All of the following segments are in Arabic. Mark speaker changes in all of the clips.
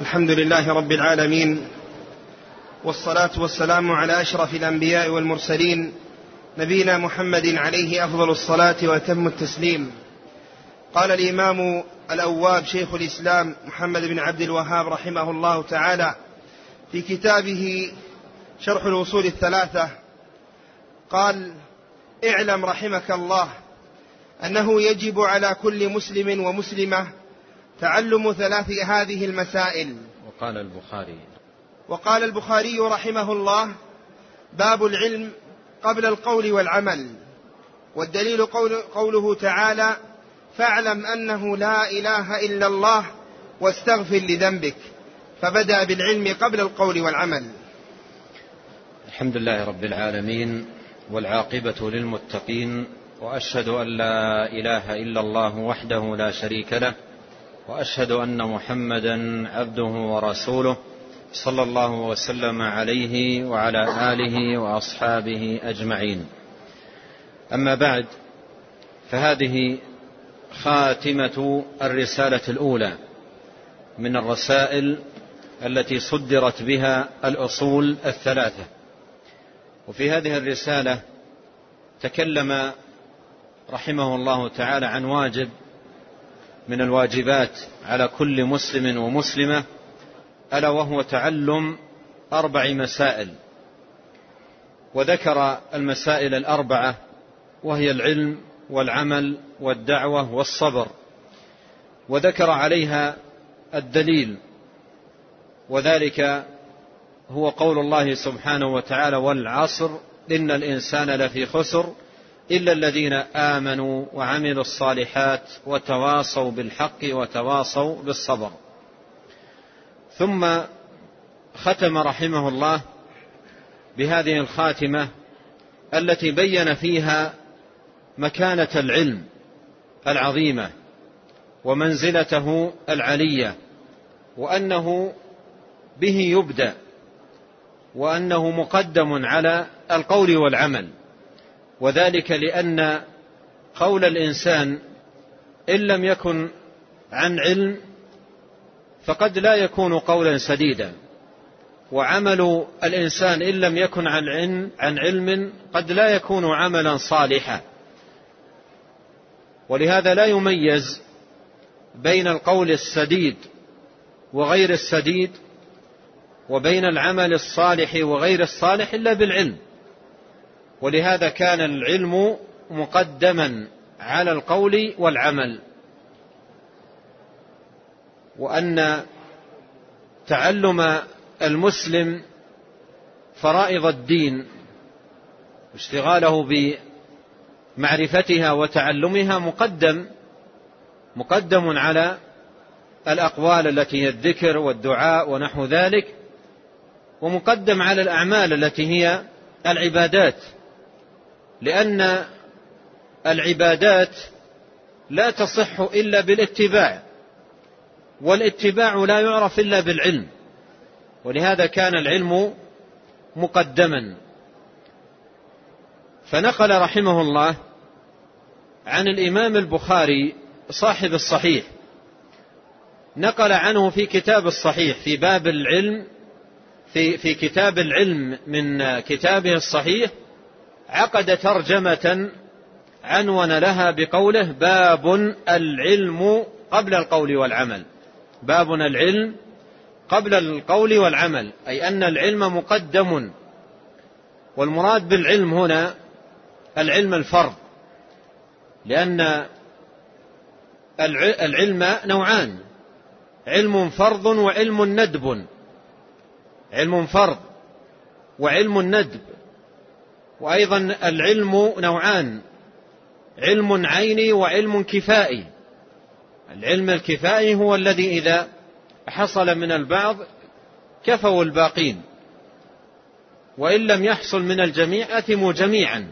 Speaker 1: الحمد لله رب العالمين والصلاة والسلام على أشرف الأنبياء والمرسلين نبينا محمد عليه أفضل الصلاة وأتم التسليم قال الإمام الأواب شيخ الإسلام محمد بن عبد الوهاب رحمه الله تعالى في كتابه شرح الوصول الثلاثة قال اعلم رحمك الله أنه يجب على كل مسلم ومسلمة تعلم ثلاث هذه المسائل وقال البخاري
Speaker 2: وقال البخاري رحمه الله باب العلم قبل القول والعمل والدليل قول قوله تعالى فاعلم انه لا اله الا الله واستغفر لذنبك فبدا بالعلم قبل القول والعمل
Speaker 1: الحمد لله رب العالمين والعاقبه للمتقين واشهد ان لا اله الا الله وحده لا شريك له واشهد ان محمدا عبده ورسوله صلى الله وسلم عليه وعلى اله واصحابه اجمعين اما بعد فهذه خاتمه الرساله الاولى من الرسائل التي صدرت بها الاصول الثلاثه وفي هذه الرساله تكلم رحمه الله تعالى عن واجب من الواجبات على كل مسلم ومسلمة ألا وهو تعلم أربع مسائل وذكر المسائل الأربعة وهي العلم والعمل والدعوة والصبر وذكر عليها الدليل وذلك هو قول الله سبحانه وتعالى والعصر إن الإنسان لفي خسر إلا الذين آمنوا وعملوا الصالحات وتواصوا بالحق وتواصوا بالصبر ثم ختم رحمه الله بهذه الخاتمة التي بين فيها مكانة العلم العظيمة ومنزلته العلية وأنه به يبدأ وأنه مقدم على القول والعمل وذلك لأن قول الإنسان إن لم يكن عن علم فقد لا يكون قولا سديدا وعمل الإنسان إن لم يكن عن علم, عن علم قد لا يكون عملا صالحا ولهذا لا يميز بين القول السديد وغير السديد وبين العمل الصالح وغير الصالح إلا بالعلم ولهذا كان العلم مقدما على القول والعمل وأن تعلم المسلم فرائض الدين واشتغاله بمعرفتها وتعلمها مقدم مقدم على الأقوال التي هي الذكر والدعاء ونحو ذلك ومقدم على الأعمال التي هي العبادات لأن العبادات لا تصح إلا بالاتباع والاتباع لا يعرف إلا بالعلم ولهذا كان العلم مقدما فنقل رحمه الله عن الإمام البخاري صاحب الصحيح نقل عنه في كتاب الصحيح في باب العلم في في كتاب العلم من كتابه الصحيح عقد ترجمة عنون لها بقوله باب العلم قبل القول والعمل باب العلم قبل القول والعمل أي أن العلم مقدم والمراد بالعلم هنا العلم الفرض لأن العلم نوعان علم فرض وعلم ندب علم فرض وعلم ندب وأيضا العلم نوعان علم عيني وعلم كفائي العلم الكفائي هو الذي إذا حصل من البعض كفوا الباقين وإن لم يحصل من الجميع أثموا جميعا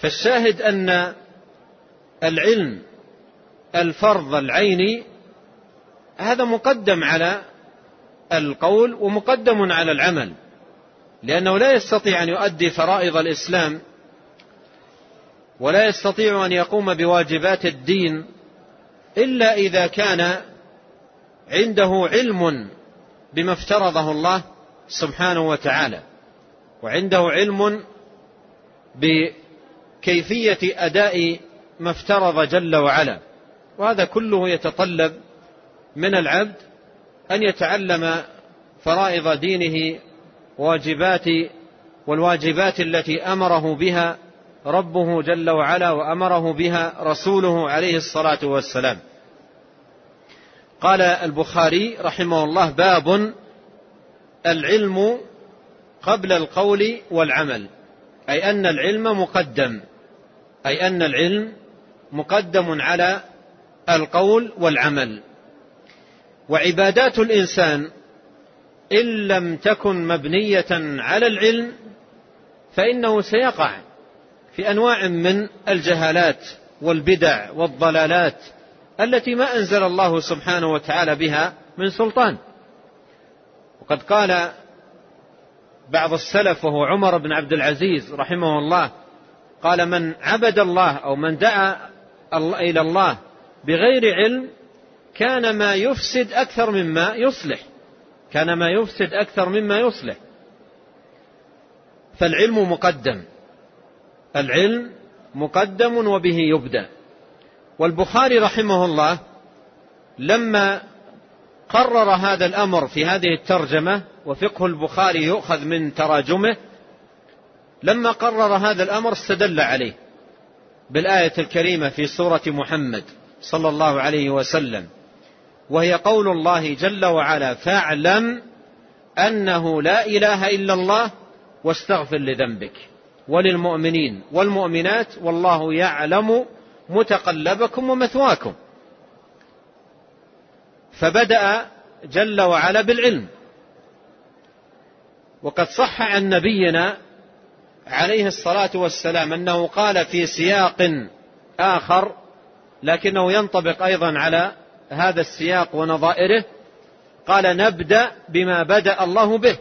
Speaker 1: فالشاهد أن العلم الفرض العيني هذا مقدم على القول ومقدم على العمل لأنه لا يستطيع أن يؤدي فرائض الإسلام ولا يستطيع أن يقوم بواجبات الدين إلا إذا كان عنده علم بما افترضه الله سبحانه وتعالى وعنده علم بكيفية أداء ما افترض جل وعلا وهذا كله يتطلب من العبد أن يتعلم فرائض دينه واجبات والواجبات التي أمره بها ربه جل وعلا وأمره بها رسوله عليه الصلاة والسلام قال البخاري رحمه الله باب العلم قبل القول والعمل أي أن العلم مقدم أي أن العلم مقدم على القول والعمل وعبادات الإنسان إن لم تكن مبنية على العلم فإنه سيقع في أنواع من الجهالات والبدع والضلالات التي ما أنزل الله سبحانه وتعالى بها من سلطان وقد قال بعض السلف وهو عمر بن عبد العزيز رحمه الله قال من عبد الله أو من دعا إلى الله بغير علم كان ما يفسد أكثر مما يصلح كان ما يفسد أكثر مما يصلح فالعلم مقدم العلم مقدم وبه يبدأ والبخاري رحمه الله لما قرر هذا الأمر في هذه الترجمة وفقه البخاري يؤخذ من تراجمه لما قرر هذا الأمر استدل عليه بالآية الكريمة في سورة محمد صلى الله عليه وسلم وهي قول الله جل وعلا فاعلم أنه لا إله إلا الله واستغفر لذنبك وللمؤمنين والمؤمنات والله يعلم متقلبكم ومثواكم فبدأ جل وعلا بالعلم وقد صح عن نبينا عليه الصلاة والسلام أنه قال في سياق آخر لكنه ينطبق أيضا على هذا السياق ونظائره قال نبدأ بما بدأ الله به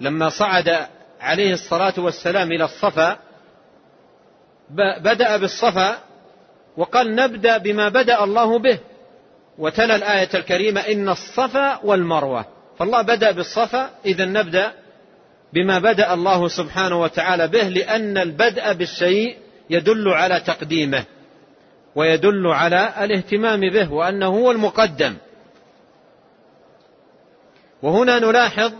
Speaker 1: لما صعد عليه الصلاة والسلام إلى الصفا بدأ بالصفا وقال نبدأ بما بدأ الله به وتلا الآية الكريمة إن الصفا والمروة فالله بدأ بالصفا إذا نبدأ بما بدأ الله سبحانه وتعالى به لأن البدء بالشيء يدل على تقديمه ويدل على الاهتمام به وأنه هو المقدم وهنا نلاحظ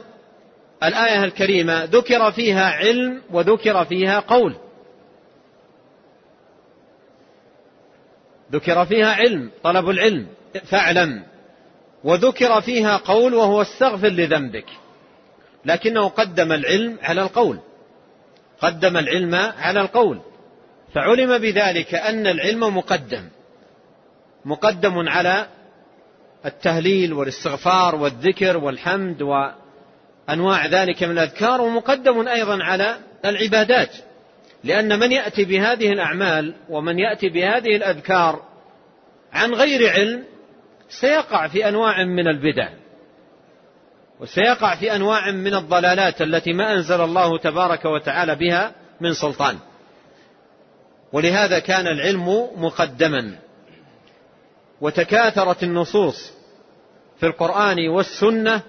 Speaker 1: الآية الكريمة ذكر فيها علم وذكر فيها قول ذكر فيها علم طلب العلم فاعلم وذكر فيها قول وهو استغفر لذنبك لكنه قدم العلم على القول قدم العلم على القول فعلم بذلك أن العلم مقدم مقدم على التهليل والاستغفار والذكر والحمد وأنواع ذلك من الأذكار ومقدم أيضا على العبادات لأن من يأتي بهذه الأعمال ومن يأتي بهذه الأذكار عن غير علم سيقع في أنواع من البدع وسيقع في أنواع من الضلالات التي ما أنزل الله تبارك وتعالى بها من سلطان ولهذا كان العلم مقدما وتكاثرت النصوص في القرآن والسنة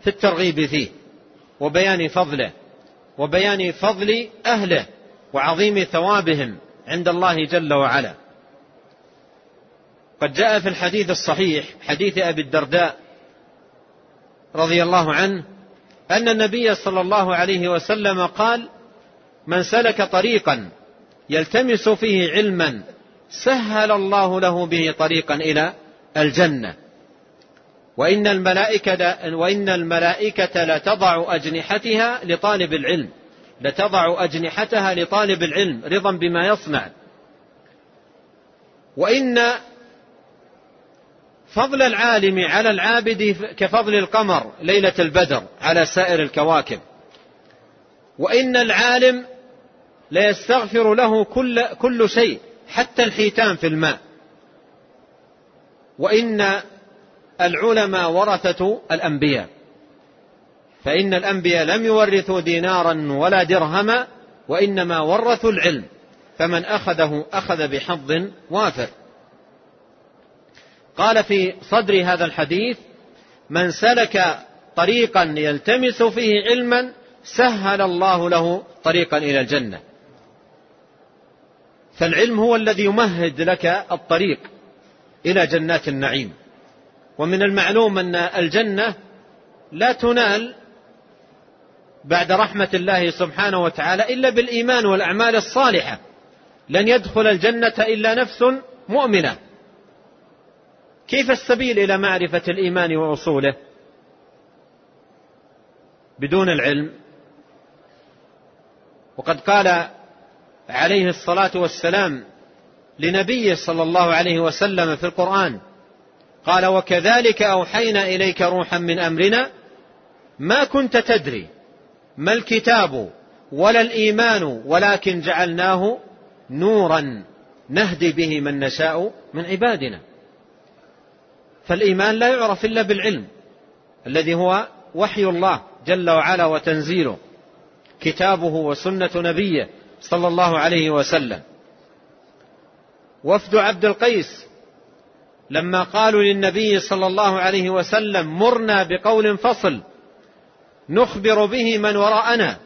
Speaker 1: في الترغيب فيه وبيان فضله وبيان فضل أهله وعظيم ثوابهم عند الله جل وعلا قد جاء في الحديث الصحيح حديث أبي الدرداء رضي الله عنه أن النبي صلى الله عليه وسلم قال من سلك طريقا يلتمس فيه علما سهل الله له به طريقا الى الجنه وان الملائكه وان الملائكه لتضع اجنحتها لطالب العلم لتضع اجنحتها لطالب العلم رضا بما يصنع وان فضل العالم على العابد كفضل القمر ليله البدر على سائر الكواكب وان العالم ليستغفر له كل, كل شيء حتى الحيتان في الماء وإن العلماء ورثة الأنبياء فإن الأنبياء لم يورثوا دينارا ولا درهما وإنما ورثوا العلم فمن أخذه أخذ بحظ وافر قال في صدر هذا الحديث من سلك طريقا يلتمس فيه علما سهل الله له طريقا إلى الجنة فالعلم هو الذي يمهد لك الطريق إلى جنات النعيم ومن المعلوم أن الجنة لا تنال بعد رحمة الله سبحانه وتعالى إلا بالإيمان والأعمال الصالحة لن يدخل الجنة إلا نفس مؤمنة كيف السبيل إلى معرفة الإيمان وأصوله بدون العلم وقد قال عليه الصلاة والسلام لنبيه صلى الله عليه وسلم في القرآن قال وكذلك أوحينا إليك روحا من أمرنا ما كنت تدري ما الكتاب ولا الإيمان ولكن جعلناه نورا نهدي به من نشاء من عبادنا فالإيمان لا يعرف إلا بالعلم الذي هو وحي الله جل وعلا وتنزيله كتابه وسنة نبيه صلى الله عليه وسلم وفد عبد القيس لما قالوا للنبي صلى الله عليه وسلم مرنا بقول فصل نخبر به من وراءنا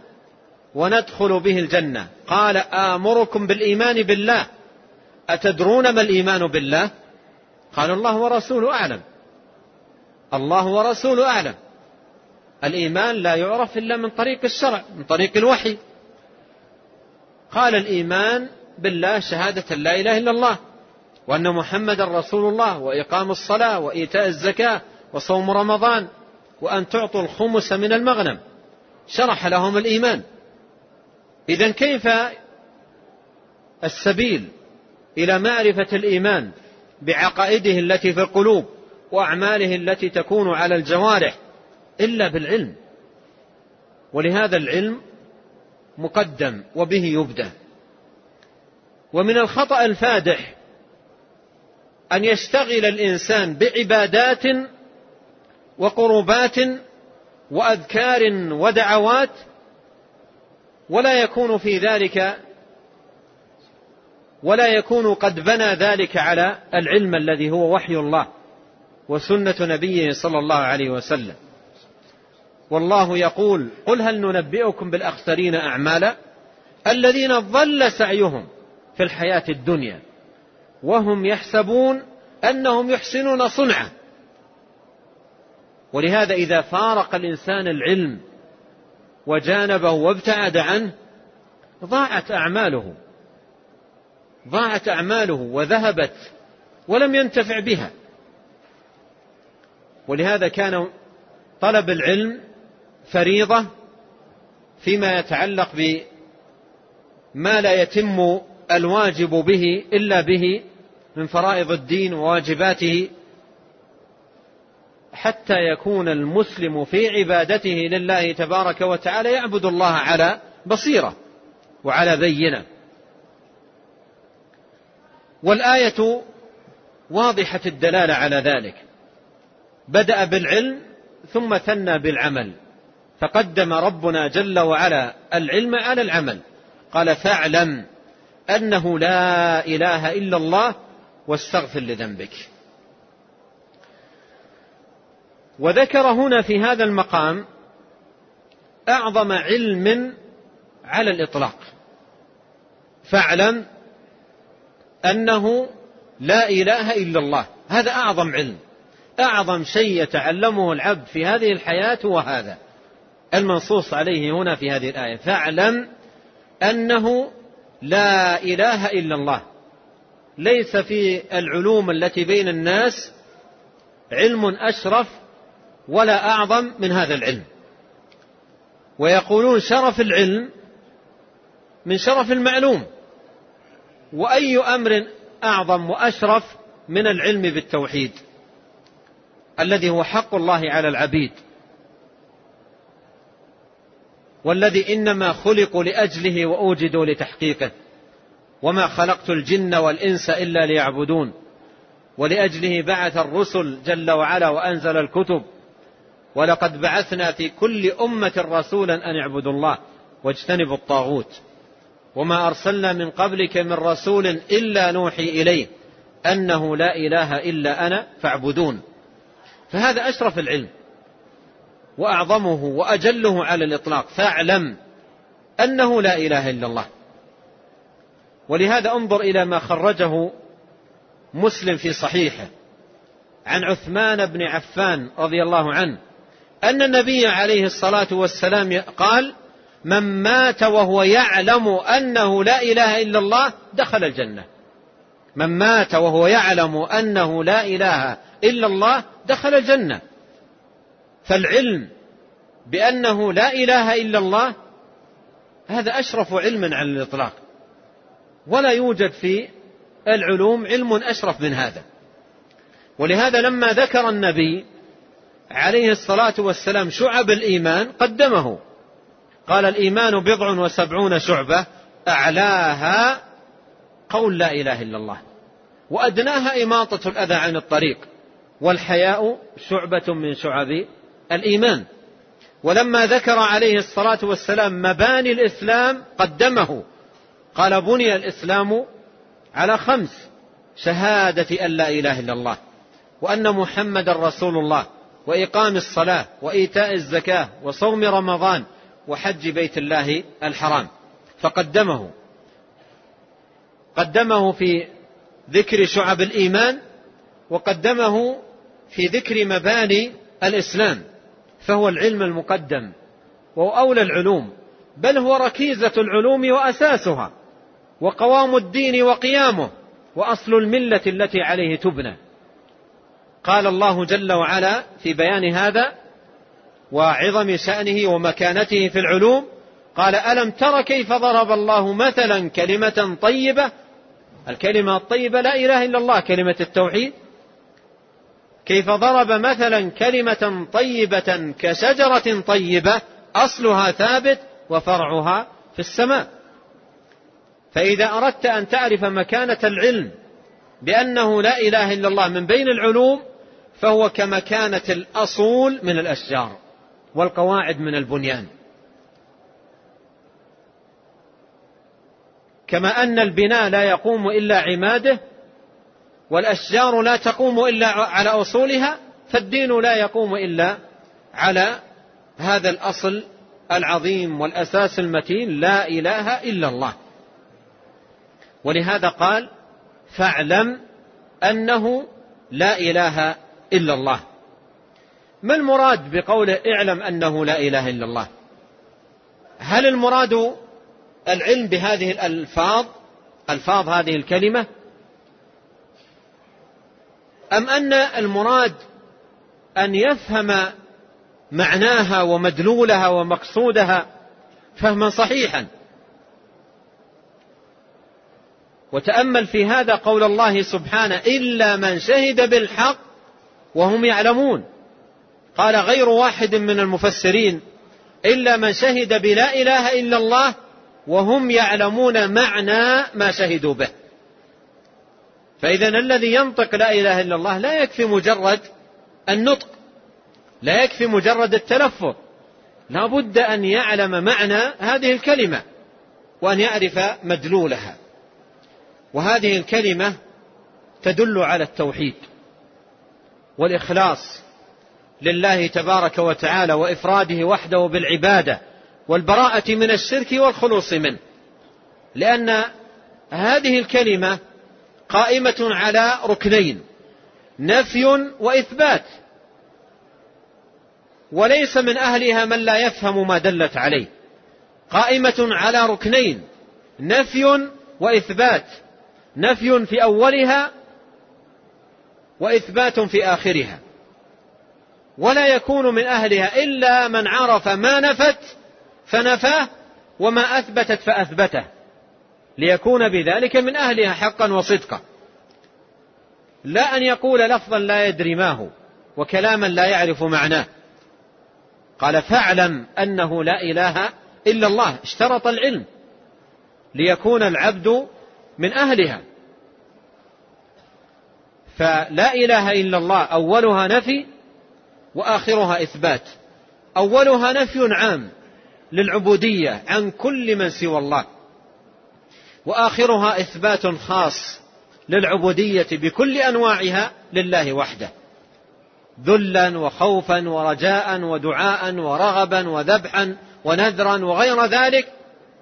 Speaker 1: وندخل به الجنه قال امركم بالايمان بالله اتدرون ما الايمان بالله قالوا الله ورسوله اعلم الله ورسوله اعلم الايمان لا يعرف الا من طريق الشرع من طريق الوحي قال الإيمان بالله شهادة لا إله إلا الله وأن محمد رسول الله وإقام الصلاة وإيتاء الزكاة وصوم رمضان وأن تعطوا الخمس من المغنم شرح لهم الإيمان إذا كيف السبيل إلى معرفة الإيمان بعقائده التي في القلوب وأعماله التي تكون على الجوارح إلا بالعلم ولهذا العلم مقدم وبه يبدأ ومن الخطأ الفادح أن يشتغل الإنسان بعبادات وقربات وأذكار ودعوات ولا يكون في ذلك ولا يكون قد بنى ذلك على العلم الذي هو وحي الله وسنة نبيه صلى الله عليه وسلم والله يقول قل هل ننبئكم بالأخسرين أعمالا الذين ضل سعيهم في الحياة الدنيا وهم يحسبون أنهم يحسنون صنعة ولهذا إذا فارق الإنسان العلم وجانبه وابتعد عنه ضاعت أعماله ضاعت أعماله وذهبت ولم ينتفع بها ولهذا كان طلب العلم فريضة فيما يتعلق بما لا يتم الواجب به إلا به من فرائض الدين وواجباته حتى يكون المسلم في عبادته لله تبارك وتعالى يعبد الله على بصيرة وعلى بينة والآية واضحة الدلالة على ذلك بدأ بالعلم ثم ثنى بالعمل فقدم ربنا جل وعلا العلم على العمل قال فاعلم أنه لا إله إلا الله واستغفر لذنبك وذكر هنا في هذا المقام أعظم علم على الإطلاق فاعلم أنه لا إله إلا الله هذا أعظم علم أعظم شيء يتعلمه العبد في هذه الحياة هو هذا المنصوص عليه هنا في هذه الآية فاعلم أنه لا إله إلا الله ليس في العلوم التي بين الناس علم أشرف ولا أعظم من هذا العلم ويقولون شرف العلم من شرف المعلوم وأي أمر أعظم وأشرف من العلم بالتوحيد الذي هو حق الله على العبيد والذي إنما خلقوا لأجله وأوجدوا لتحقيقه وما خلقت الجن والإنس إلا ليعبدون ولأجله بعث الرسل جل وعلا وأنزل الكتب ولقد بعثنا في كل أمة رسولا أن اعبدوا الله واجتنبوا الطاغوت وما أرسلنا من قبلك من رسول إلا نوحي إليه أنه لا إله إلا أنا فاعبدون فهذا أشرف العلم واعظمه واجله على الاطلاق فاعلم انه لا اله الا الله ولهذا انظر الى ما خرجه مسلم في صحيحه عن عثمان بن عفان رضي الله عنه ان النبي عليه الصلاه والسلام قال من مات وهو يعلم انه لا اله الا الله دخل الجنه من مات وهو يعلم انه لا اله الا الله دخل الجنه فالعلم بأنه لا إله إلا الله هذا أشرف علم على الإطلاق ولا يوجد في العلوم علم أشرف من هذا ولهذا لما ذكر النبي عليه الصلاة والسلام شعب الإيمان قدمه قال الإيمان بضع وسبعون شعبة أعلاها قول لا إله إلا الله وأدناها إماطة الأذى عن الطريق والحياء شعبة من شعب الإيمان ولما ذكر عليه الصلاة والسلام مباني الإسلام قدمه قال بني الإسلام على خمس شهادة أن لا إله إلا الله وأن محمد رسول الله وإقام الصلاة وإيتاء الزكاة وصوم رمضان وحج بيت الله الحرام فقدمه قدمه في ذكر شعب الإيمان وقدمه في ذكر مباني الإسلام فهو العلم المقدم وهو أولى العلوم بل هو ركيزة العلوم وأساسها وقوام الدين وقيامه وأصل الملة التي عليه تبنى قال الله جل وعلا في بيان هذا وعظم شأنه ومكانته في العلوم قال ألم تر كيف ضرب الله مثلا كلمة طيبة الكلمة الطيبة لا إله إلا الله كلمة التوحيد كيف ضرب مثلا كلمة طيبة كشجرة طيبة أصلها ثابت وفرعها في السماء. فإذا أردت أن تعرف مكانة العلم بأنه لا إله إلا الله من بين العلوم فهو كمكانة الأصول من الأشجار والقواعد من البنيان. كما أن البناء لا يقوم إلا عماده والأشجار لا تقوم إلا على أصولها فالدين لا يقوم إلا على هذا الأصل العظيم والأساس المتين لا إله إلا الله ولهذا قال فاعلم أنه لا إله إلا الله ما المراد بقوله اعلم أنه لا إله إلا الله هل المراد العلم بهذه الألفاظ ألفاظ هذه الكلمة أم أن المراد أن يفهم معناها ومدلولها ومقصودها فهما صحيحا وتأمل في هذا قول الله سبحانه إلا من شهد بالحق وهم يعلمون قال غير واحد من المفسرين إلا من شهد بلا إله إلا الله وهم يعلمون معنى ما شهدوا به فإذا الذي ينطق لا إله إلا الله لا يكفي مجرد النطق لا يكفي مجرد التلفظ لا بد أن يعلم معنى هذه الكلمة وأن يعرف مدلولها وهذه الكلمة تدل على التوحيد والإخلاص لله تبارك وتعالى وإفراده وحده بالعبادة والبراءة من الشرك والخلوص منه لأن هذه الكلمة قائمة على ركنين نفي وإثبات وليس من أهلها من لا يفهم ما دلت عليه قائمة على ركنين نفي وإثبات نفي في أولها وإثبات في آخرها ولا يكون من أهلها إلا من عرف ما نفت فنفاه وما أثبتت فأثبته ليكون بذلك من أهلها حقا وصدقا لا أن يقول لفظا لا يدري ما هو وكلاما لا يعرف معناه قال فاعلم أنه لا إله إلا الله اشترط العلم ليكون العبد من أهلها فلا إله إلا الله أولها نفي وآخرها إثبات أولها نفي عام للعبودية عن كل من سوى الله واخرها اثبات خاص للعبوديه بكل انواعها لله وحده ذلا وخوفا ورجاء ودعاء ورغبا وذبحا ونذرا وغير ذلك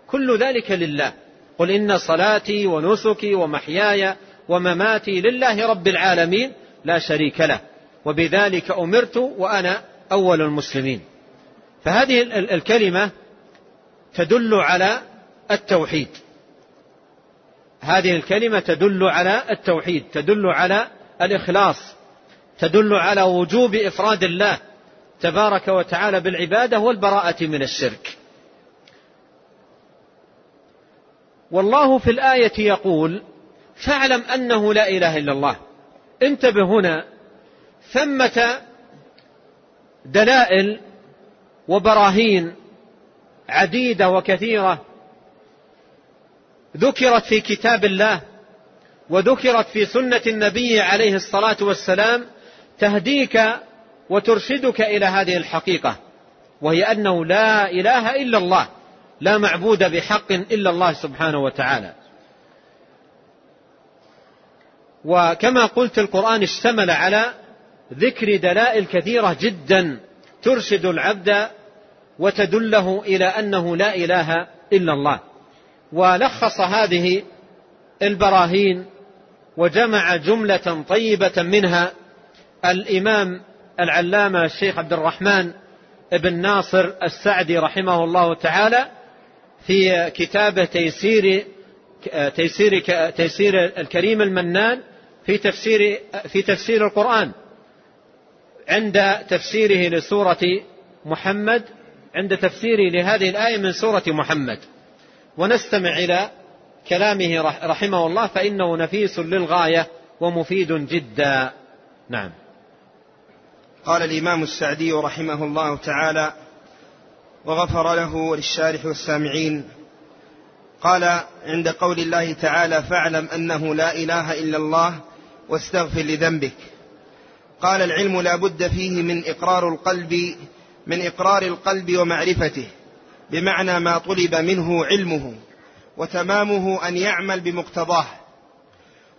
Speaker 1: كل ذلك لله قل ان صلاتي ونسكي ومحياي ومماتي لله رب العالمين لا شريك له وبذلك امرت وانا اول المسلمين فهذه الكلمه تدل على التوحيد هذه الكلمة تدل على التوحيد تدل على الإخلاص تدل على وجوب إفراد الله تبارك وتعالى بالعبادة والبراءة من الشرك والله في الآية يقول فاعلم أنه لا إله إلا الله انتبه هنا ثمة دلائل وبراهين عديدة وكثيرة ذكرت في كتاب الله وذكرت في سنة النبي عليه الصلاة والسلام تهديك وترشدك إلى هذه الحقيقة وهي أنه لا إله إلا الله لا معبود بحق إلا الله سبحانه وتعالى وكما قلت القرآن اشتمل على ذكر دلائل كثيرة جدا ترشد العبد وتدله إلى أنه لا إله إلا الله ولخص هذه البراهين وجمع جملة طيبة منها الإمام العلامة الشيخ عبد الرحمن بن ناصر السعدي رحمه الله تعالى في كتابه تيسير تيسير تيسير الكريم المنان في تفسير في تفسير القرآن عند تفسيره لسورة محمد عند تفسيره لهذه الآية من سورة محمد ونستمع إلى كلامه رحمه الله فإنه نفيس للغاية ومفيد جدا نعم قال الإمام السعدي رحمه الله تعالى وغفر له وللشارح والسامعين قال عند قول الله تعالى فاعلم أنه لا إله إلا الله واستغفر لذنبك قال العلم لا بد فيه من إقرار القلب من إقرار القلب ومعرفته بمعنى ما طلب منه علمه وتمامه ان يعمل بمقتضاه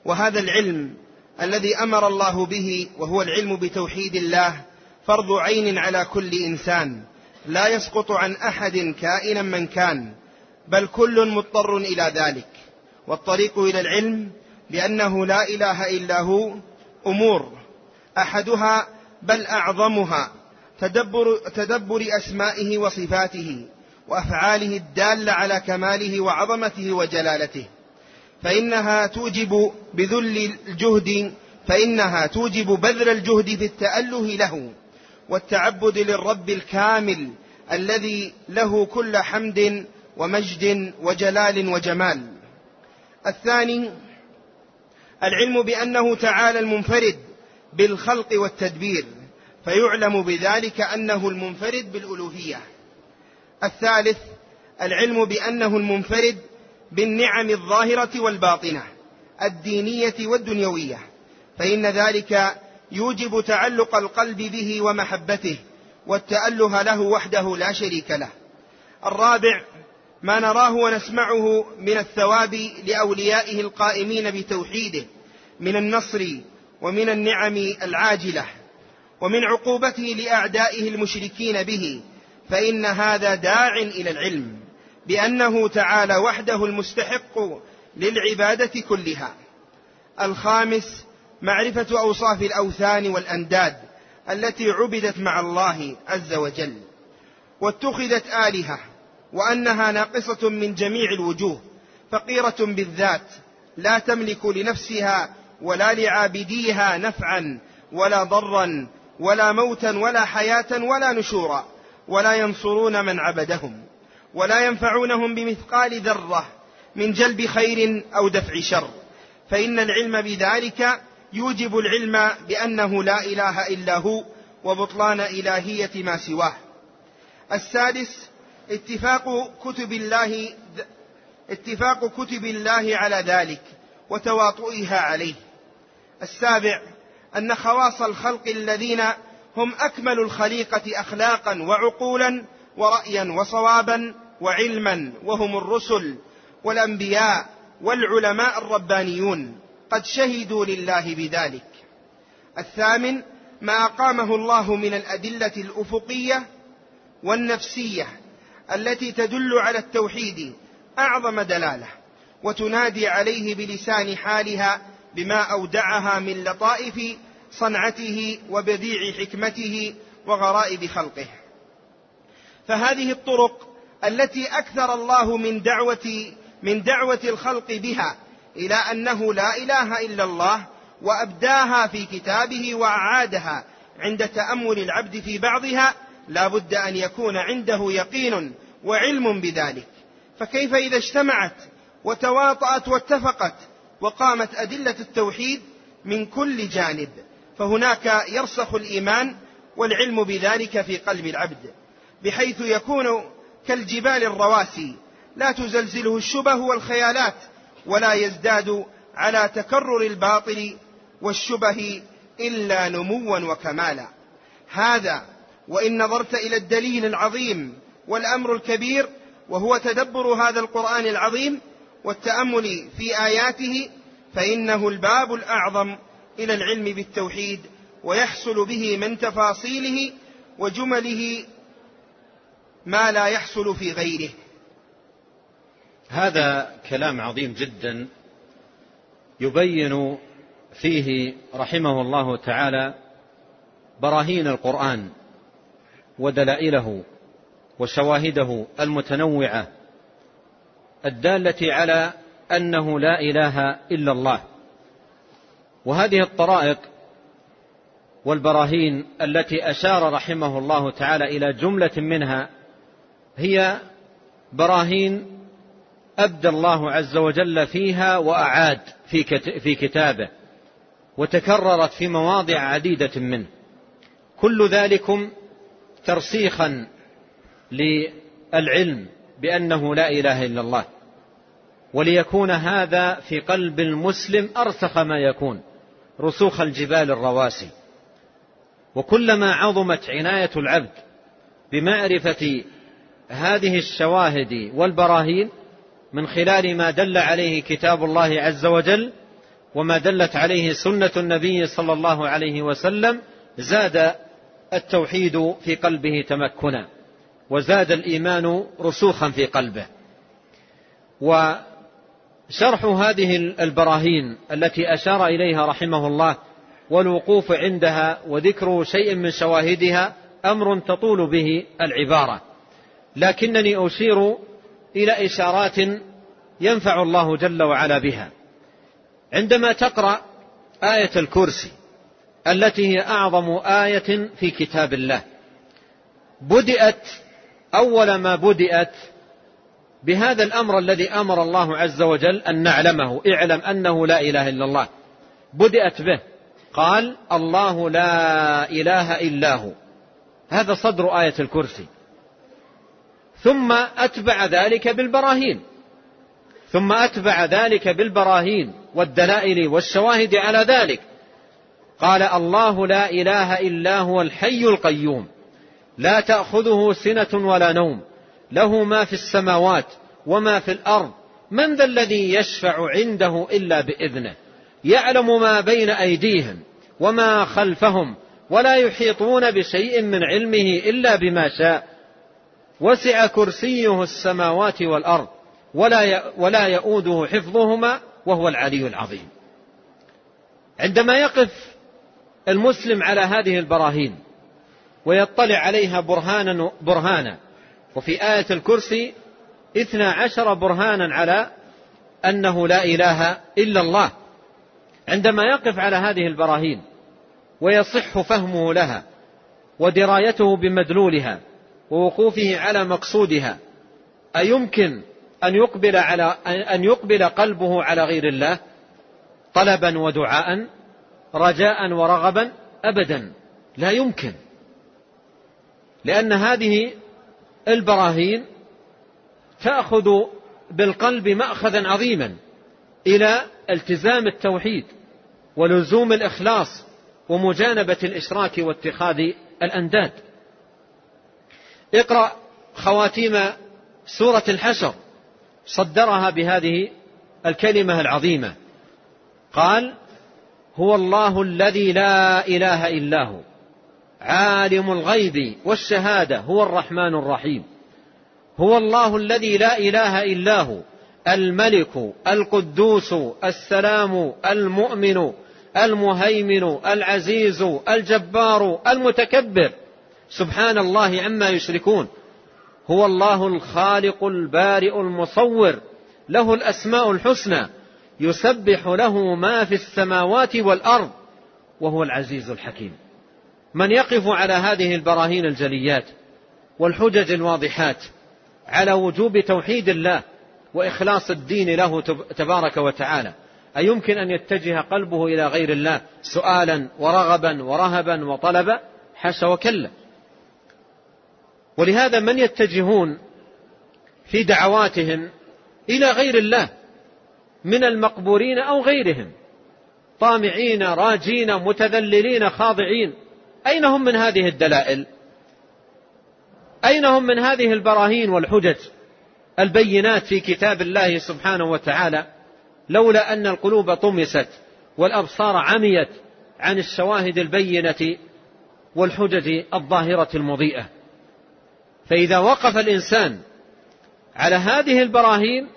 Speaker 1: وهذا العلم الذي امر الله به وهو العلم بتوحيد الله فرض عين على كل انسان لا يسقط عن احد كائنا من كان بل كل مضطر الى ذلك والطريق الى العلم بانه لا اله الا هو امور احدها بل اعظمها تدبر, تدبر اسمائه وصفاته وافعاله الداله على كماله وعظمته وجلالته فانها توجب بذل الجهد فانها توجب بذل الجهد في التاله له والتعبد للرب الكامل الذي له كل حمد ومجد وجلال وجمال الثاني العلم بانه تعالى المنفرد بالخلق والتدبير فيعلم بذلك انه المنفرد بالالوهيه الثالث العلم بأنه المنفرد بالنعم الظاهرة والباطنة الدينية والدنيوية فإن ذلك يوجب تعلق القلب به ومحبته والتأله له وحده لا شريك له الرابع ما نراه ونسمعه من الثواب لأوليائه القائمين بتوحيده من النصر ومن النعم العاجلة ومن عقوبته لأعدائه المشركين به فإن هذا داع إلى العلم بأنه تعالى وحده المستحق للعبادة كلها. الخامس معرفة أوصاف الأوثان والأنداد التي عبدت مع الله عز وجل، واتخذت آلهة، وأنها ناقصة من جميع الوجوه، فقيرة بالذات، لا تملك لنفسها ولا لعابديها نفعا ولا ضرا ولا موتا ولا حياة ولا نشورا. ولا ينصرون من عبدهم ولا ينفعونهم بمثقال ذره من جلب خير او دفع شر فان العلم بذلك يوجب العلم بانه لا اله الا هو وبطلان الهيه ما سواه السادس اتفاق كتب الله اتفاق كتب الله على ذلك وتواطؤها عليه السابع ان خواص الخلق الذين هم أكمل الخليقة أخلاقا وعقولا ورأيا وصوابا وعلما وهم الرسل والأنبياء والعلماء الربانيون قد شهدوا لله بذلك الثامن ما أقامه الله من الأدلة الأفقية والنفسية التي تدل على التوحيد أعظم دلالة وتنادي عليه بلسان حالها بما أودعها من لطائف صنعته وبديع حكمته وغرائب خلقه فهذه الطرق التي اكثر الله من دعوه من دعوه الخلق بها الى انه لا اله الا الله وابداها في كتابه واعادها عند تامل العبد في بعضها لا بد ان يكون عنده يقين وعلم بذلك فكيف اذا اجتمعت وتواطات واتفقت وقامت ادله التوحيد من كل جانب فهناك يرسخ الإيمان والعلم بذلك في قلب العبد بحيث يكون كالجبال الرواسي لا تزلزله الشبه والخيالات ولا يزداد على تكرر الباطل والشبه إلا نموا وكمالا هذا وإن نظرت إلى الدليل العظيم والأمر الكبير وهو تدبر هذا القرآن العظيم والتأمل في آياته فإنه الباب الأعظم إلى العلم بالتوحيد ويحصل به من تفاصيله وجمله ما لا يحصل في غيره هذا كلام عظيم جدا يبين فيه رحمه الله تعالى براهين القرآن ودلائله وشواهده المتنوعة الدالة على أنه لا إله إلا الله وهذه الطرائق والبراهين التي أشار رحمه الله تعالى إلى جملة منها هي براهين أبدى الله عز وجل فيها وأعاد في كتابه وتكررت في مواضع عديدة منه كل ذلكم ترسيخا للعلم بأنه لا إله إلا الله وليكون هذا في قلب المسلم أرسخ ما يكون رسوخ الجبال الرواسي وكلما عظمت عناية العبد بمعرفة هذه الشواهد والبراهين من خلال ما دل عليه كتاب الله عز وجل وما دلت عليه سنة النبي صلى الله عليه وسلم زاد التوحيد في قلبه تمكنا وزاد الإيمان رسوخا في قلبه شرح هذه البراهين التي أشار إليها رحمه الله والوقوف عندها وذكر شيء من شواهدها أمر تطول به العبارة لكنني أشير إلى إشارات ينفع الله جل وعلا بها عندما تقرأ آية الكرسي التي هي أعظم آية في كتاب الله بدأت أول ما بدأت بهذا الأمر الذي أمر الله عز وجل أن نعلمه اعلم أنه لا إله إلا الله بدأت به قال الله لا إله إلا هو هذا صدر آية الكرسي ثم أتبع ذلك بالبراهين ثم أتبع ذلك بالبراهين والدلائل والشواهد على ذلك قال الله لا إله إلا هو الحي القيوم لا تأخذه سنة ولا نوم له ما في السماوات وما في الأرض من ذا الذي يشفع عنده إلا بإذنه يعلم ما بين أيديهم وما خلفهم ولا يحيطون بشيء من علمه إلا بما شاء وسع كرسيه السماوات والأرض ولا ولا يؤوده حفظهما وهو العلي العظيم. عندما يقف المسلم على هذه البراهين ويطلع عليها برهانا برهانا وفي آية الكرسي اثنا عشر برهانا على أنه لا إله إلا الله عندما يقف على هذه البراهين ويصح فهمه لها ودرايته بمدلولها ووقوفه على مقصودها أيمكن أن يقبل على أن يقبل قلبه على غير الله طلبا ودعاء رجاء ورغبا أبدا لا يمكن لأن هذه البراهين تأخذ بالقلب مأخذا عظيما إلى التزام التوحيد ولزوم الإخلاص ومجانبة الإشراك واتخاذ الأنداد اقرأ خواتيم سورة الحشر صدرها بهذه الكلمة العظيمة قال هو الله الذي لا إله إلا هو عالم الغيب والشهاده هو الرحمن الرحيم هو الله الذي لا اله الا هو الملك القدوس السلام المؤمن المهيمن العزيز الجبار المتكبر سبحان الله عما يشركون هو الله الخالق البارئ المصور له الاسماء الحسنى يسبح له ما في السماوات والارض وهو العزيز الحكيم من يقف على هذه البراهين الجليات والحجج الواضحات على وجوب توحيد الله واخلاص الدين له تبارك وتعالى ايمكن ان يتجه قلبه الى غير الله سؤالا ورغبا ورهبا وطلبا حاشا وكلا ولهذا من يتجهون في دعواتهم الى غير الله من المقبورين او غيرهم طامعين راجين متذللين خاضعين أين هم من هذه الدلائل أين هم من هذه البراهين والحجج البينات في كتاب الله سبحانه وتعالى لولا أن القلوب طمست والأبصار عميت عن الشواهد البينة والحجج الظاهرة المضيئة فإذا وقف الإنسان على هذه البراهين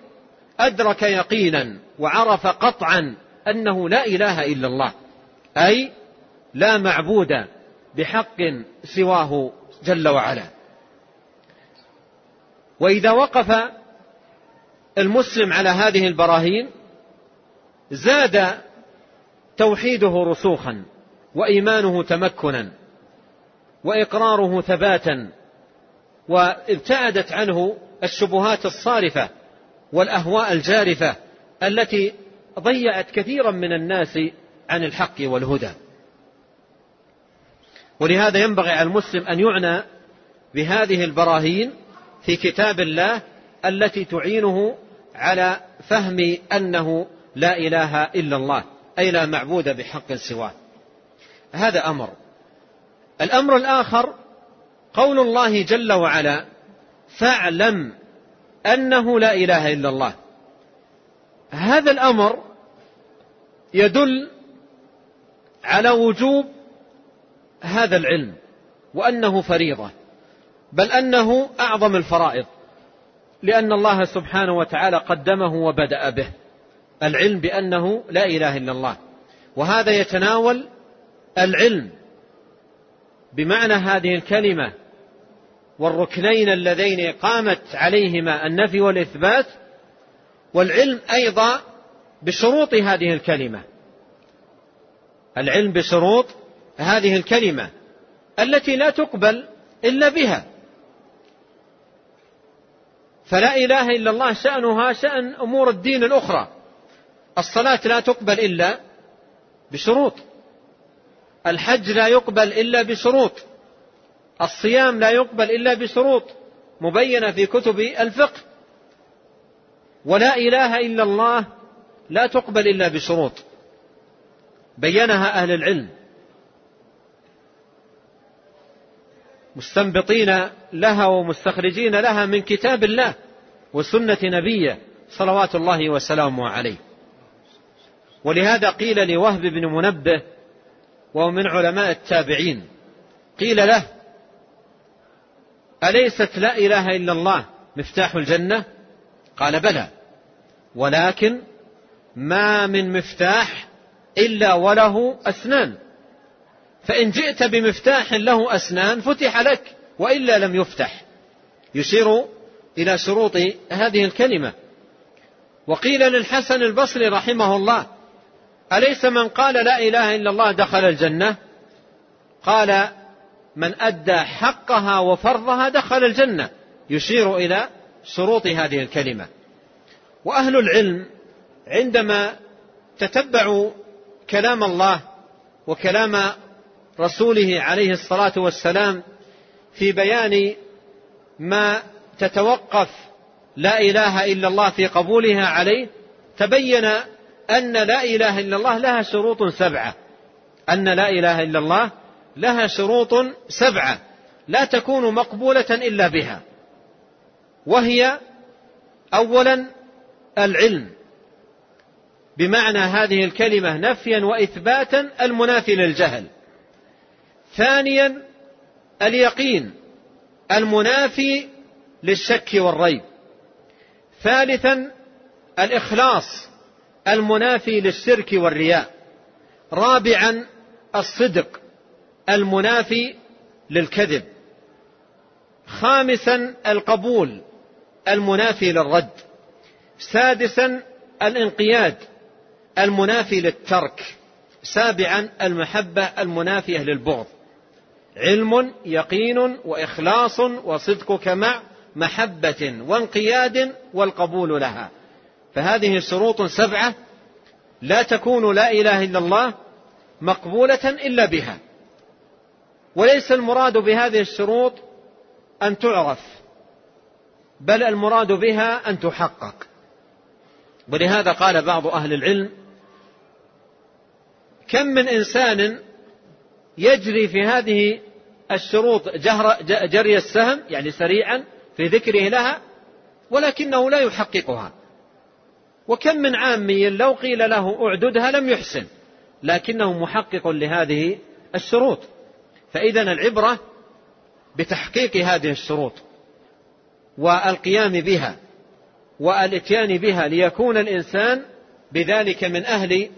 Speaker 1: أدرك يقينا وعرف قطعا أنه لا إله إلا الله أي لا معبود بحق سواه جل وعلا واذا وقف المسلم على هذه البراهين زاد توحيده رسوخا وايمانه تمكنا واقراره ثباتا وابتعدت عنه الشبهات الصارفه والاهواء الجارفه التي ضيعت كثيرا من الناس عن الحق والهدى ولهذا ينبغي على المسلم أن يعنى بهذه البراهين في كتاب الله التي تعينه على فهم أنه لا إله إلا الله أي لا معبود بحق سواه هذا أمر الأمر الآخر قول الله جل وعلا فاعلم أنه لا إله إلا الله هذا الأمر يدل على وجوب هذا العلم وأنه فريضة بل أنه أعظم الفرائض لأن الله سبحانه وتعالى قدمه وبدأ به العلم بأنه لا إله إلا الله وهذا يتناول العلم بمعنى هذه الكلمة والركنين اللذين قامت عليهما النفي والإثبات والعلم أيضا بشروط هذه الكلمة العلم بشروط هذه الكلمة التي لا تقبل إلا بها فلا إله إلا الله شأنها شأن أمور الدين الأخرى الصلاة لا تقبل إلا بشروط الحج لا يقبل إلا بشروط الصيام لا يقبل إلا بشروط مبينة في كتب الفقه ولا إله إلا الله لا تقبل إلا بشروط بينها أهل العلم مستنبطين لها ومستخرجين لها من كتاب الله وسنة نبيه صلوات الله وسلامه عليه ولهذا قيل لوهب بن منبه وهو من علماء التابعين قيل له أليست لا إله إلا الله مفتاح الجنة قال بلى ولكن ما من مفتاح إلا وله أسنان فإن جئت بمفتاح له أسنان فتح لك وإلا لم يفتح يشير إلى شروط هذه الكلمة وقيل للحسن البصري رحمه الله أليس من قال لا إله إلا الله دخل الجنة قال من أدى حقها وفرضها دخل الجنة يشير إلى شروط هذه الكلمة وأهل العلم عندما تتبعوا كلام الله وكلام رسوله عليه الصلاه والسلام في بيان ما تتوقف لا اله الا الله في قبولها عليه تبين ان لا اله الا الله لها شروط سبعه ان لا اله الا الله لها شروط سبعه لا تكون مقبوله الا بها وهي اولا العلم بمعنى هذه الكلمه نفيا واثباتا المنافي للجهل ثانيا اليقين المنافي للشك والريب ثالثا الإخلاص المنافي للشرك والرياء رابعا الصدق المنافي للكذب خامسا القبول المنافي للرد سادسا الانقياد المنافي للترك سابعا المحبة المنافية للبغض علم يقين واخلاص وصدقك مع محبه وانقياد والقبول لها فهذه شروط سبعه لا تكون لا اله الا الله مقبوله الا بها وليس المراد بهذه الشروط ان تعرف بل المراد بها ان تحقق ولهذا قال بعض اهل العلم كم من انسان يجري في هذه الشروط جهر جري السهم يعني سريعا في ذكره لها ولكنه لا يحققها وكم من عامي لو قيل له اعددها لم يحسن لكنه محقق لهذه الشروط فإذا العبرة بتحقيق هذه الشروط والقيام بها والاتيان بها ليكون الإنسان بذلك من أهل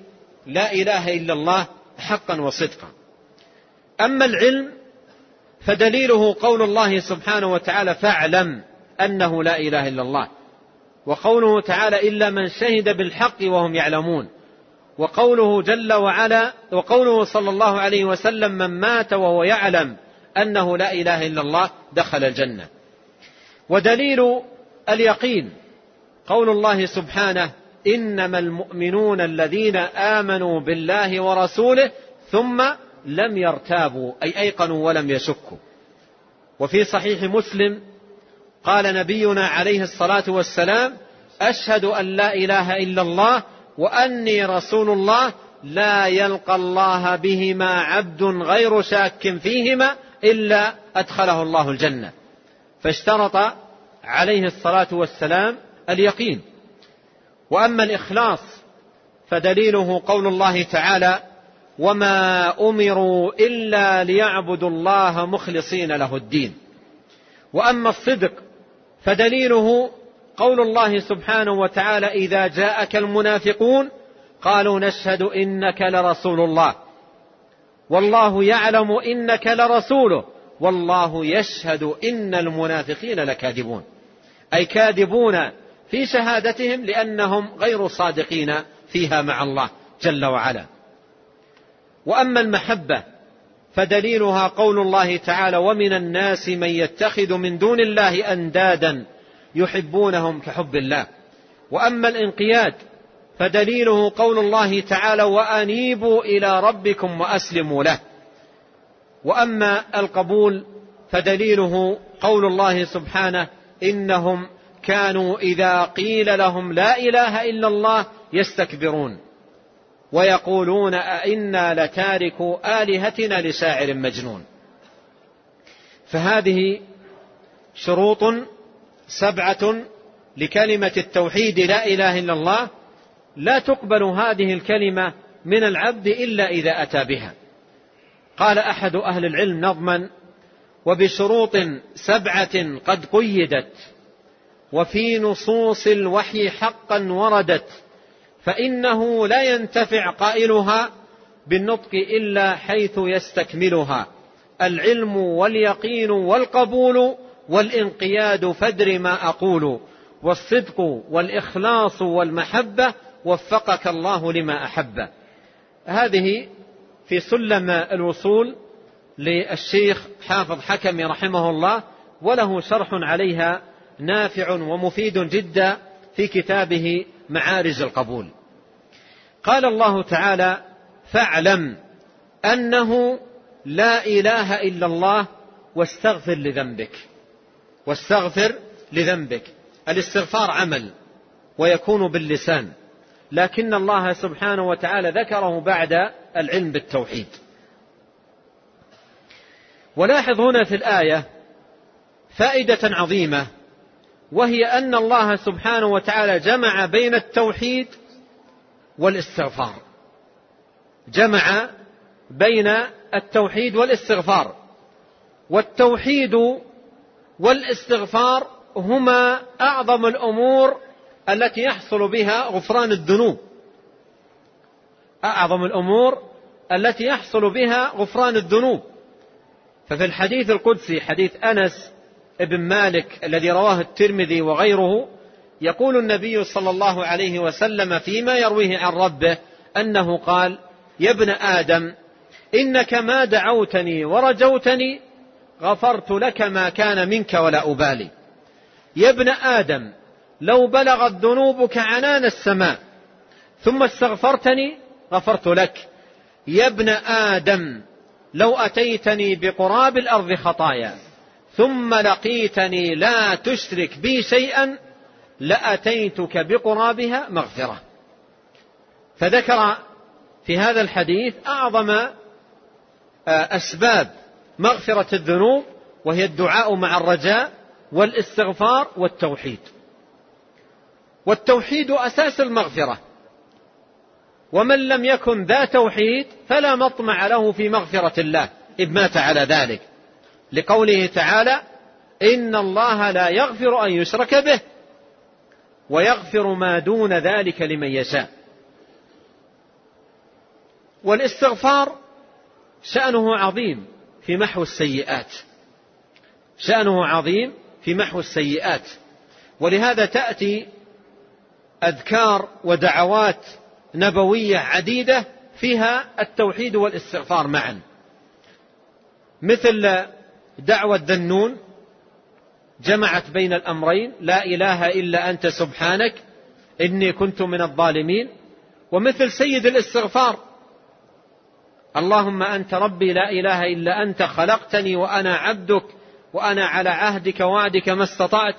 Speaker 1: لا إله إلا الله حقا وصدقا أما العلم فدليله قول الله سبحانه وتعالى فاعلم أنه لا إله إلا الله وقوله تعالى إلا من شهد بالحق وهم يعلمون وقوله جل وعلا وقوله صلى الله عليه وسلم من مات وهو يعلم أنه لا إله إلا الله دخل الجنة ودليل اليقين قول الله سبحانه إنما المؤمنون الذين آمنوا بالله ورسوله ثم لم يرتابوا أي أيقنوا ولم يشكوا وفي صحيح مسلم قال نبينا عليه الصلاة والسلام أشهد أن لا إله إلا الله وأني رسول الله لا يلقى الله بهما عبد غير شاك فيهما إلا أدخله الله الجنة فاشترط عليه الصلاة والسلام اليقين وأما الإخلاص فدليله قول الله تعالى وما امروا الا ليعبدوا الله مخلصين له الدين واما الصدق فدليله قول الله سبحانه وتعالى اذا جاءك المنافقون قالوا نشهد انك لرسول الله والله يعلم انك لرسوله والله يشهد ان المنافقين لكاذبون اي كاذبون في شهادتهم لانهم غير صادقين فيها مع الله جل وعلا واما المحبه فدليلها قول الله تعالى ومن الناس من يتخذ من دون الله اندادا يحبونهم كحب الله واما الانقياد فدليله قول الله تعالى وانيبوا الى ربكم واسلموا له واما القبول فدليله قول الله سبحانه انهم كانوا اذا قيل لهم لا اله الا الله يستكبرون ويقولون أئنا لتاركو آلهتنا لشاعر مجنون فهذه شروط سبعة لكلمة التوحيد لا إله إلا الله لا تقبل هذه الكلمة من العبد إلا إذا أتى بها قال أحد أهل العلم نظما وبشروط سبعة قد قيدت وفي نصوص الوحي حقا وردت فإنه لا ينتفع قائلها بالنطق إلا حيث يستكملها العلم واليقين والقبول والانقياد فدر ما أقول والصدق والإخلاص والمحبة وفقك الله لما أحب هذه في سلم الوصول للشيخ حافظ حكمي رحمه الله وله شرح عليها نافع ومفيد جدا في كتابه معارز القبول قال الله تعالى فاعلم انه لا اله الا الله واستغفر لذنبك واستغفر لذنبك الاستغفار عمل ويكون باللسان لكن الله سبحانه وتعالى ذكره بعد العلم بالتوحيد ولاحظ هنا في الايه فائده عظيمه وهي أن الله سبحانه وتعالى جمع بين التوحيد والاستغفار جمع بين التوحيد والاستغفار والتوحيد والاستغفار هما أعظم الأمور التي يحصل بها غفران الذنوب أعظم الأمور التي يحصل بها غفران الذنوب ففي الحديث القدسي حديث أنس ابن مالك الذي رواه الترمذي وغيره يقول النبي صلى الله عليه وسلم فيما يرويه عن ربه أنه قال يا ابن آدم إنك ما دعوتني ورجوتني غفرت لك ما كان منك ولا أبالي يا ابن آدم لو بلغت ذنوبك عنان السماء ثم استغفرتني غفرت لك يا ابن آدم لو أتيتني بقراب الأرض خطايا ثم لقيتني لا تشرك بي شيئا لأتيتك بقرابها مغفرة فذكر في هذا الحديث أعظم آه، أسباب مغفرة الذنوب وهي الدعاء مع الرجاء والاستغفار والتوحيد والتوحيد أساس المغفرة ومن لم يكن ذا توحيد فلا مطمع له في مغفرة الله إذ مات على ذلك لقوله تعالى إن الله لا يغفر أن يشرك به ويغفر ما دون ذلك لمن يشاء والاستغفار شأنه عظيم في محو السيئات شأنه عظيم في محو السيئات ولهذا تأتي أذكار ودعوات نبوية عديدة فيها التوحيد والاستغفار معا مثل دعوة ذنون جمعت بين الأمرين لا إله إلا أنت سبحانك إني كنت من الظالمين ومثل سيد الاستغفار اللهم أنت ربي لا إله إلا أنت خلقتني وأنا عبدك وأنا على عهدك وعدك ما استطعت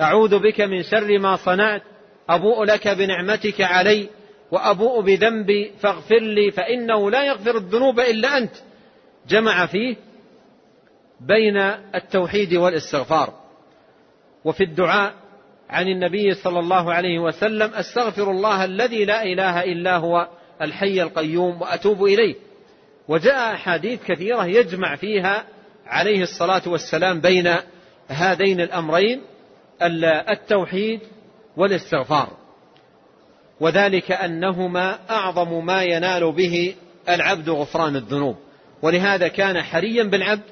Speaker 1: أعوذ بك من شر ما صنعت أبوء لك بنعمتك علي وأبوء بذنبي فاغفر لي فإنه لا يغفر الذنوب إلا أنت جمع فيه بين التوحيد والاستغفار وفي الدعاء عن النبي صلى الله عليه وسلم استغفر الله الذي لا اله الا هو الحي القيوم واتوب اليه وجاء احاديث كثيره يجمع فيها عليه الصلاه والسلام بين هذين الامرين التوحيد والاستغفار وذلك انهما اعظم ما ينال به العبد غفران الذنوب ولهذا كان حريا بالعبد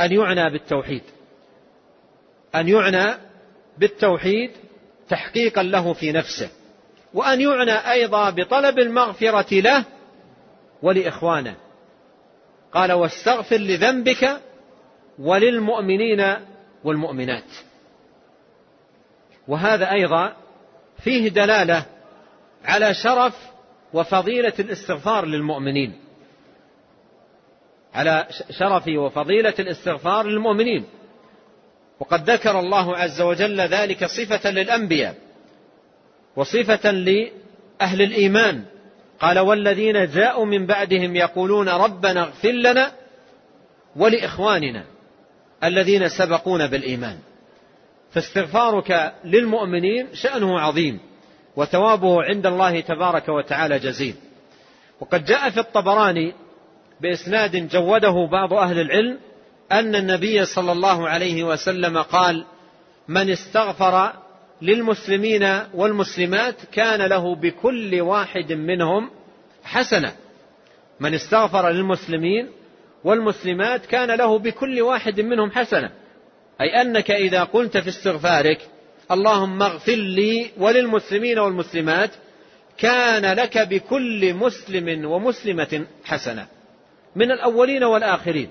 Speaker 1: أن يعنى بالتوحيد أن يعنى بالتوحيد تحقيقا له في نفسه وأن يعنى أيضا بطلب المغفرة له ولإخوانه قال واستغفر لذنبك وللمؤمنين والمؤمنات وهذا أيضا فيه دلالة على شرف وفضيلة الاستغفار للمؤمنين على شرف وفضيلة الاستغفار للمؤمنين وقد ذكر الله عز وجل ذلك صفة للأنبياء وصفة لأهل الإيمان قال والذين جاءوا من بعدهم يقولون ربنا اغفر لنا ولإخواننا الذين سبقونا بالإيمان فاستغفارك للمؤمنين شأنه عظيم وثوابه عند الله تبارك وتعالى جزيل وقد جاء في الطبراني بإسناد جوده بعض أهل العلم أن النبي صلى الله عليه وسلم قال: من استغفر للمسلمين والمسلمات كان له بكل واحد منهم حسنة. من استغفر للمسلمين والمسلمات كان له بكل واحد منهم حسنة. أي أنك إذا قلت في استغفارك: اللهم اغفر لي وللمسلمين والمسلمات كان لك بكل مسلم ومسلمة حسنة. من الأولين والآخرين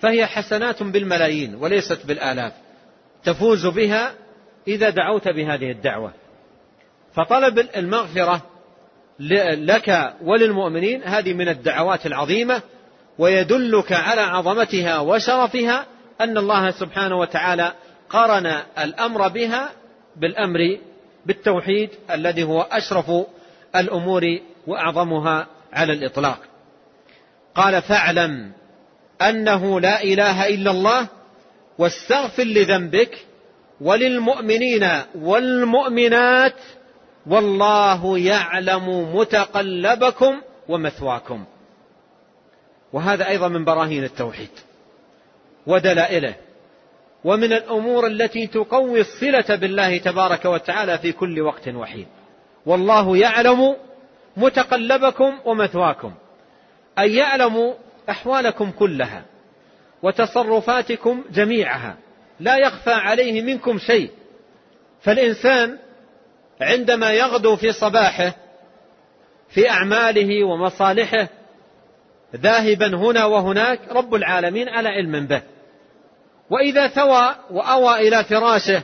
Speaker 1: فهي حسنات بالملايين وليست بالآلاف تفوز بها إذا دعوت بهذه الدعوة فطلب المغفرة لك وللمؤمنين هذه من الدعوات العظيمة ويدلك على عظمتها وشرفها أن الله سبحانه وتعالى قرن الأمر بها بالأمر بالتوحيد الذي هو أشرف الأمور وأعظمها على الإطلاق قال فاعلم أنه لا إله إلا الله واستغفر لذنبك وللمؤمنين والمؤمنات والله يعلم متقلبكم ومثواكم وهذا أيضا من براهين التوحيد ودلائله ومن الأمور التي تقوي الصلة بالله تبارك وتعالى في كل وقت وحين والله يعلم متقلبكم ومثواكم أن يعلموا أحوالكم كلها وتصرفاتكم جميعها لا يخفى عليه منكم شيء فالإنسان عندما يغدو في صباحه في أعماله ومصالحه ذاهبا هنا وهناك رب العالمين على علم به وإذا ثوى وأوى إلى فراشه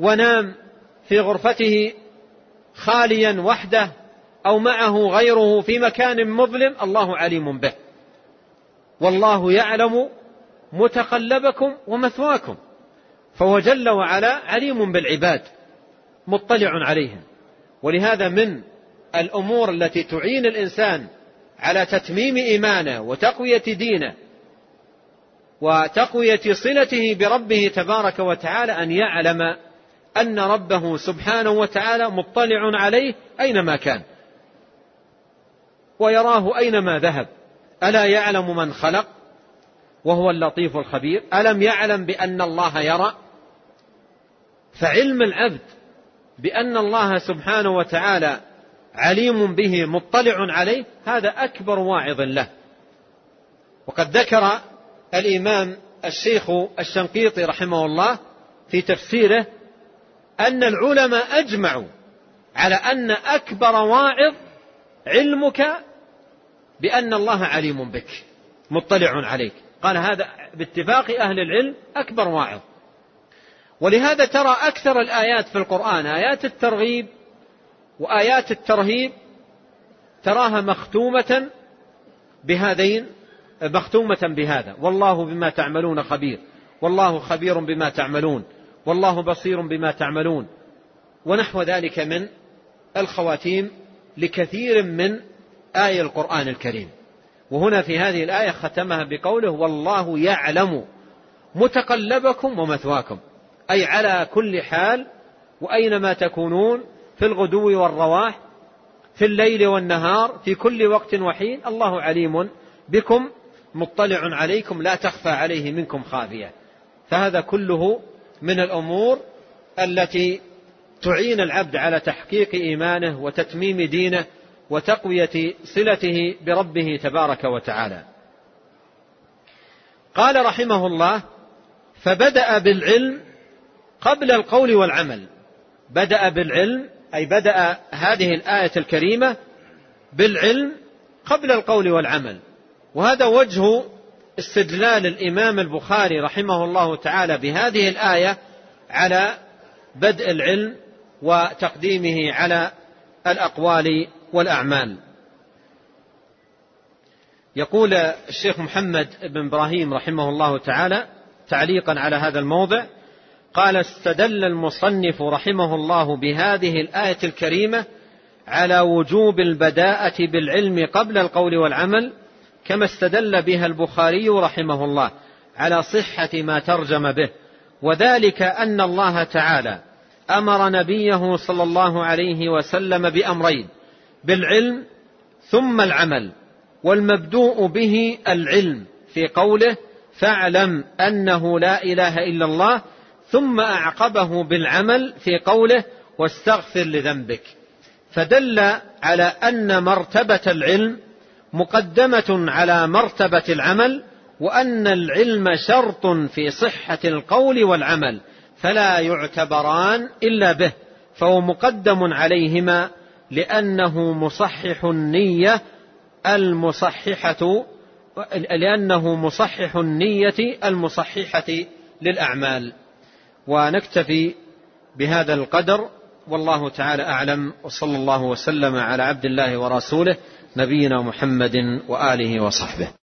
Speaker 1: ونام في غرفته خاليا وحده أو معه غيره في مكان مظلم الله عليم به والله يعلم متقلبكم ومثواكم فهو جل وعلا عليم بالعباد مطلع عليهم ولهذا من الأمور التي تعين الإنسان على تتميم إيمانه وتقوية دينه وتقوية صلته بربه تبارك وتعالى أن يعلم أن ربه سبحانه وتعالى مطلع عليه أينما كان ويراه أينما ذهب ألا يعلم من خلق وهو اللطيف الخبير ألم يعلم بأن الله يرى فعلم العبد بأن الله سبحانه وتعالى عليم به مطلع عليه هذا أكبر واعظ له وقد ذكر الإمام الشيخ الشنقيطي رحمه الله في تفسيره أن العلماء أجمعوا على أن أكبر واعظ علمك بأن الله عليم بك مطلع عليك قال هذا باتفاق أهل العلم أكبر واعظ ولهذا ترى أكثر الآيات في القرآن آيات الترغيب وآيات الترهيب تراها مختومة بهذين مختومة بهذا والله بما تعملون خبير والله خبير بما تعملون والله بصير بما تعملون ونحو ذلك من الخواتيم لكثير من آية القرآن الكريم وهنا في هذه الآية ختمها بقوله والله يعلم متقلبكم ومثواكم أي على كل حال وأينما تكونون في الغدو والرواح في الليل والنهار في كل وقت وحين الله عليم بكم مطلع عليكم لا تخفى عليه منكم خافية فهذا كله من الأمور التي تعين العبد على تحقيق إيمانه وتتميم دينه وتقوية صلته بربه تبارك وتعالى. قال رحمه الله: فبدأ بالعلم قبل القول والعمل. بدأ بالعلم أي بدأ هذه الآية الكريمة بالعلم قبل القول والعمل. وهذا وجه استدلال الإمام البخاري رحمه الله تعالى بهذه الآية على بدء العلم وتقديمه على الأقوال والأعمال يقول الشيخ محمد بن إبراهيم رحمه الله تعالى تعليقا على هذا الموضع قال استدل المصنف رحمه الله بهذه الآية الكريمة على وجوب البداءة بالعلم قبل القول والعمل كما استدل بها البخاري رحمه الله على صحة ما ترجم به وذلك أن الله تعالى أمر نبيه صلى الله عليه وسلم بأمرين بالعلم ثم العمل والمبدوء به العلم في قوله فاعلم انه لا اله الا الله ثم اعقبه بالعمل في قوله واستغفر لذنبك فدل على ان مرتبه العلم مقدمه على مرتبه العمل وان العلم شرط في صحه القول والعمل فلا يعتبران الا به فهو مقدم عليهما لأنه مصحح النية المصححة لأنه مصحح النية المصححة للأعمال ونكتفي بهذا القدر والله تعالى أعلم وصلى الله وسلم على عبد الله ورسوله نبينا محمد وآله وصحبه